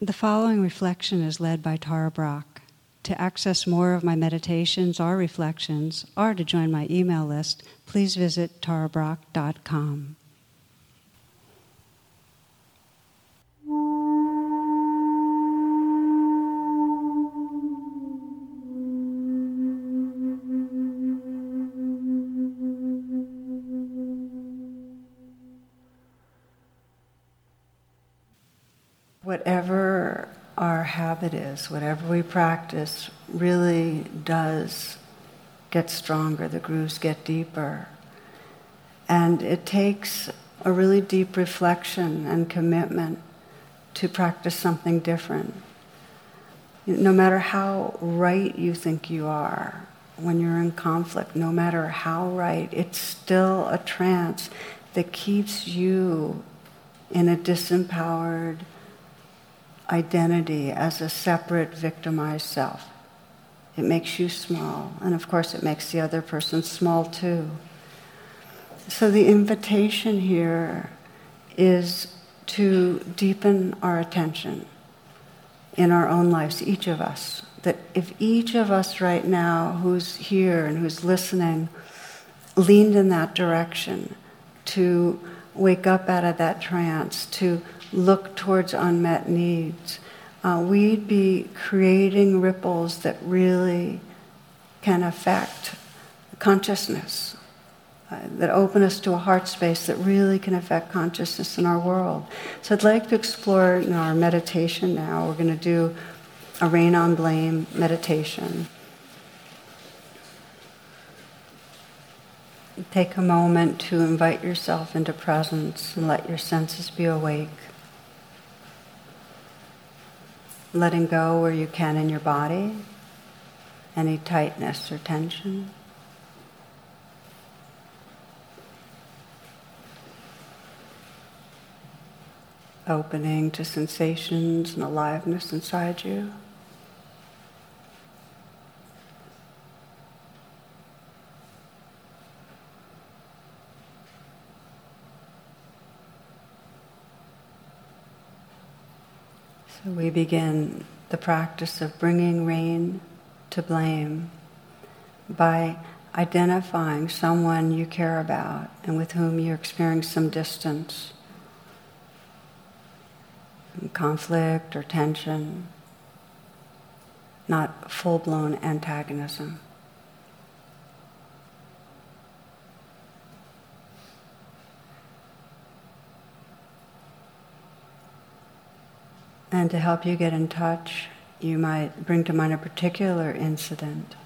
The following reflection is led by Tara Brach. To access more of my meditations or reflections, or to join my email list, please visit tarabrach.com. whatever our habit is, whatever we practice, really does get stronger, the grooves get deeper. And it takes a really deep reflection and commitment to practice something different. No matter how right you think you are, when you're in conflict, no matter how right, it's still a trance that keeps you in a disempowered, identity as a separate victimized self. It makes you small, and of course, it makes the other person small too. So, the invitation here is to deepen our attention in our own lives, each of us. That if each of us right now who's here and who's listening leaned in that direction to wake up out of that trance, to look towards unmet needs, uh, we'd be creating ripples that really can affect consciousness, uh, that open us to a heart space that really can affect consciousness in our world. So I'd like to explore in our meditation now. We're going to do a rain on blame meditation. Take a moment to invite yourself into presence and let your senses be awake letting go where you can in your body, any tightness or tension. Opening to sensations and aliveness inside you. We begin the practice of bringing rain to blame by identifying someone you care about and with whom you're experiencing some distance, conflict or tension, not full blown antagonism. And to help you get in touch, you might bring to mind a particular incident.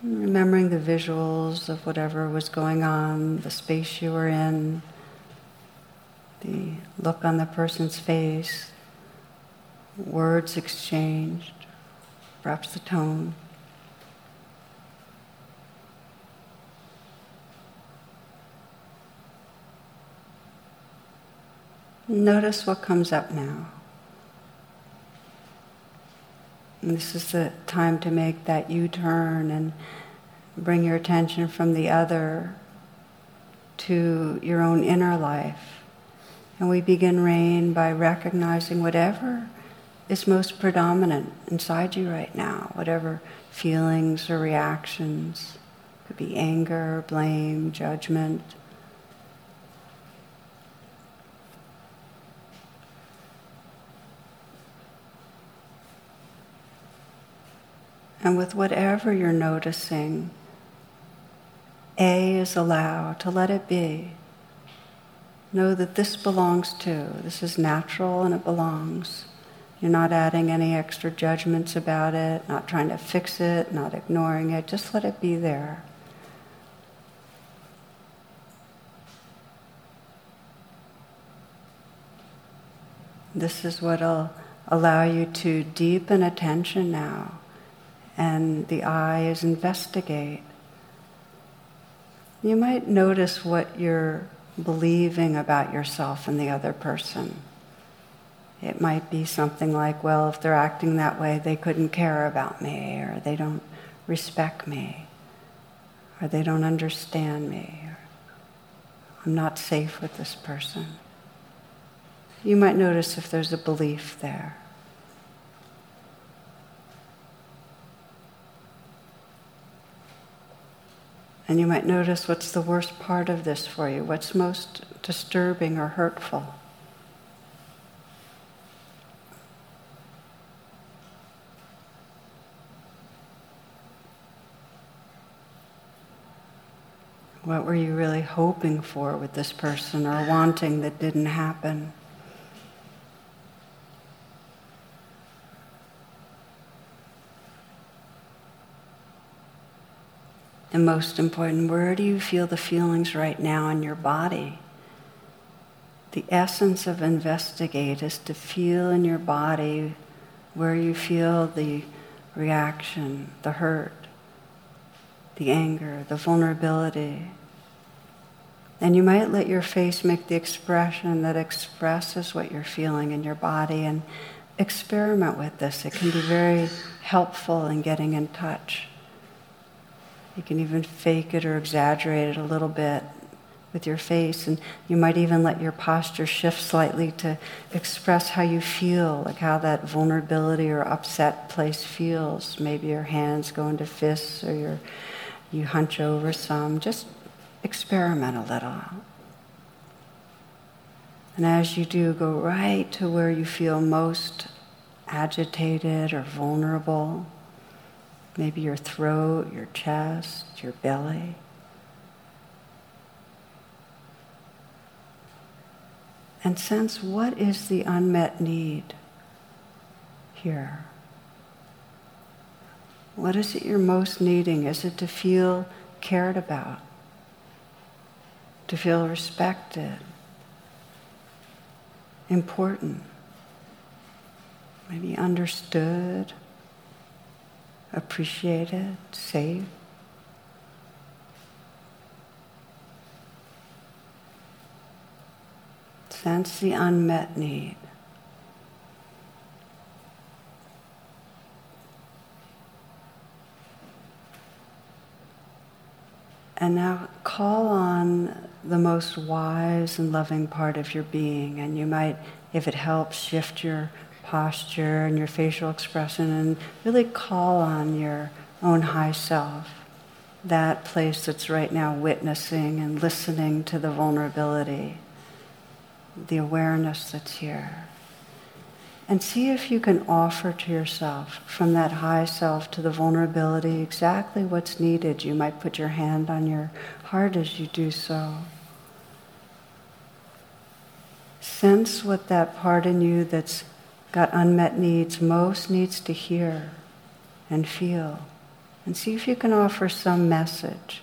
Remembering the visuals of whatever was going on, the space you were in, the look on the person's face, words exchanged, perhaps the tone. Notice what comes up now. And this is the time to make that U turn and bring your attention from the other to your own inner life. And we begin rain by recognizing whatever is most predominant inside you right now, whatever feelings or reactions. Could be anger, blame, judgment And with whatever you're noticing, A is allow to let it be. Know that this belongs to. This is natural and it belongs. You're not adding any extra judgments about it, not trying to fix it, not ignoring it. Just let it be there. This is what will allow you to deepen attention now and the is investigate. You might notice what you're believing about yourself and the other person. It might be something like, well, if they're acting that way, they couldn't care about me, or they don't respect me, or they don't understand me, or I'm not safe with this person. you might notice if there's a belief there. And you might notice what's the worst part of this for you, what's most disturbing or hurtful. What were you really hoping for with this person or wanting that didn't happen? And most important, where do you feel the feelings right now in your body? The essence of investigate is to feel in your body where you feel the reaction, the hurt, the anger, the vulnerability. And you might let your face make the expression that expresses what you're feeling in your body and experiment with this. It can be very helpful in getting in touch. You can even fake it or exaggerate it a little bit with your face, and you might even let your posture shift slightly to express how you feel, like how that vulnerability or upset place feels. Maybe your hands go into fists or your, you hunch over some. Just experiment a little. And as you do, go right to where you feel most agitated or vulnerable maybe your throat, your chest, your belly. And sense what is the unmet need here? What is it you're most needing? Is it to feel cared about? To feel respected? Important? Maybe understood? Appreciated, safe. Sense the unmet need. And now call on the most wise and loving part of your being. And you might, if it helps, shift your posture and your facial expression and really call on your own high self, that place that's right now witnessing and listening to the vulnerability, the awareness that's here. And see if you can offer to yourself from that high self to the vulnerability exactly what's needed. You might put your hand on your heart as you do so. Sense what that part in you that's got unmet needs, most needs to hear and feel. And see if you can offer some message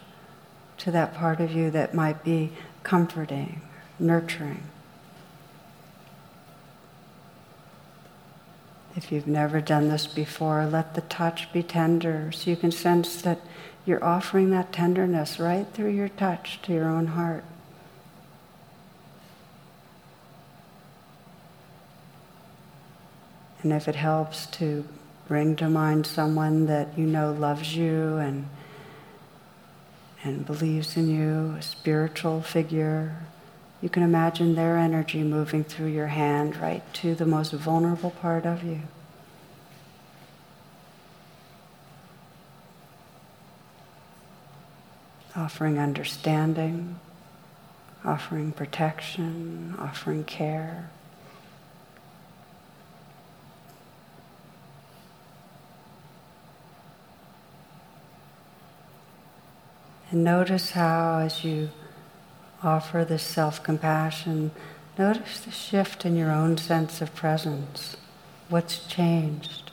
to that part of you that might be comforting, nurturing. If you've never done this before, let the touch be tender so you can sense that you're offering that tenderness right through your touch to your own heart. And if it helps to bring to mind someone that you know loves you and and believes in you, a spiritual figure, you can imagine their energy moving through your hand right to the most vulnerable part of you. Offering understanding, offering protection, offering care. And notice how, as you offer this self compassion, notice the shift in your own sense of presence. What's changed?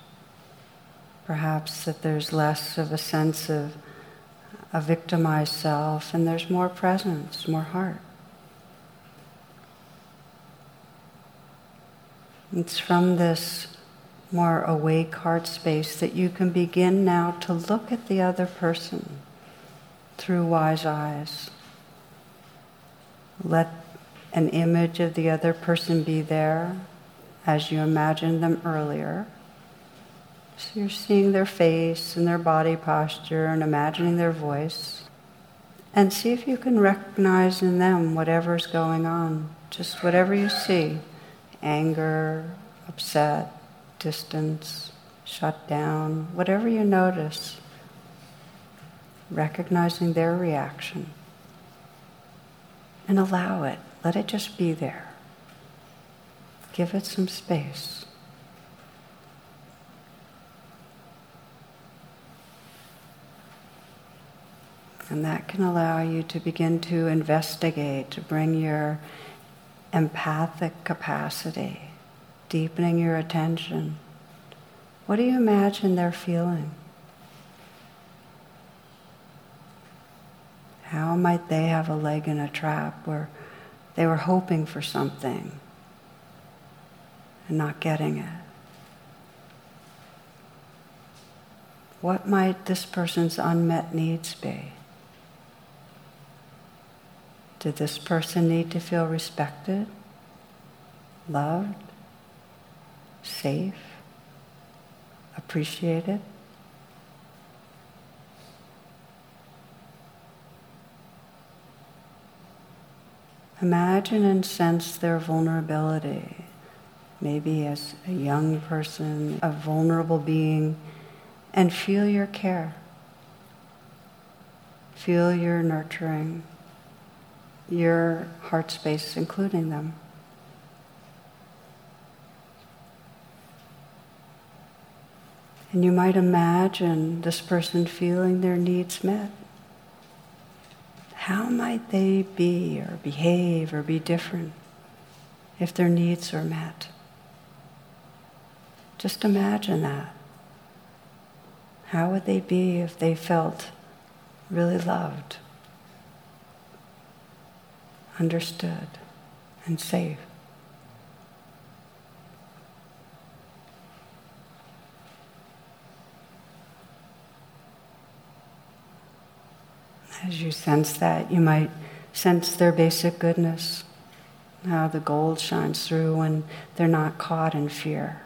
Perhaps that there's less of a sense of a victimized self and there's more presence, more heart. It's from this more awake heart space that you can begin now to look at the other person through wise eyes. Let an image of the other person be there as you imagined them earlier. So you're seeing their face and their body posture and imagining their voice. And see if you can recognize in them whatever's going on, just whatever you see. anger, upset, distance, shut down, whatever you notice, recognizing their reaction. And allow it. Let it just be there. Give it some space. And that can allow you to begin to investigate, to bring your empathic capacity, deepening your attention. What do you imagine they're feeling? How might they have a leg in a trap where they were hoping for something and not getting it? What might this person's unmet needs be? Did this person need to feel respected, loved, safe, appreciated? Imagine and sense their vulnerability. Maybe as a young person, a vulnerable being, and feel your care. Feel your nurturing your heart space, including them. And you might imagine this person feeling their needs met. How might they be or behave or be different if their needs are met? Just imagine that. How would they be if they felt really loved? understood, and safe. As you sense that, you might sense their basic goodness, how the gold shines through when they're not caught in fear.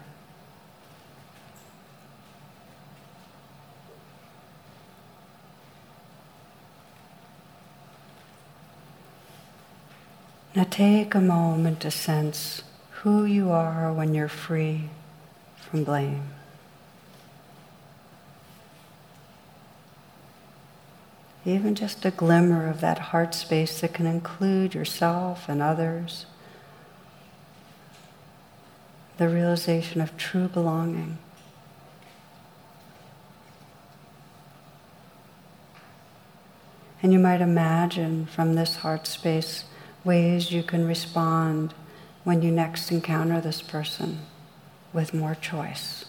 Now take a moment to sense who you are when you're free from blame. Even just a glimmer of that heart space that can include yourself and others. The realization of true belonging. And you might imagine from this heart space ways you can respond when you next encounter this person with more choice.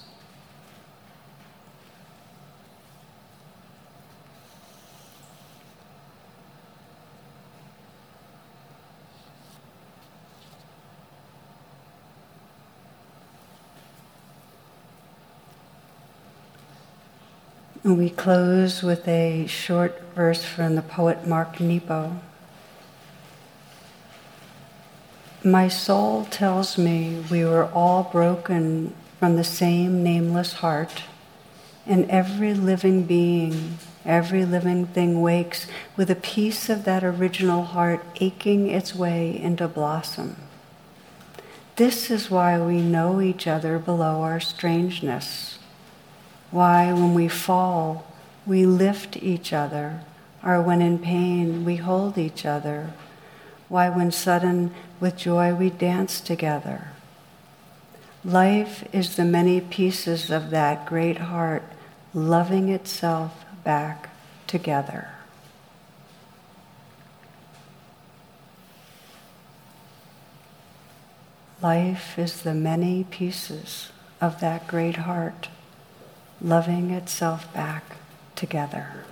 And we close with a short verse from the poet Mark Nepo. My soul tells me we were all broken from the same nameless heart, and every living being, every living thing wakes with a piece of that original heart aching its way into blossom. This is why we know each other below our strangeness. Why, when we fall, we lift each other, or when in pain, we hold each other why, when sudden with joy, we dance together. Life is the many pieces of that great heart loving itself back together. Life is the many pieces of that great heart loving itself back together.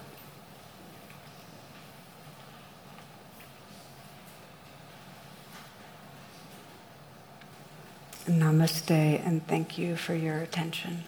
Namaste, and thank you for your attention.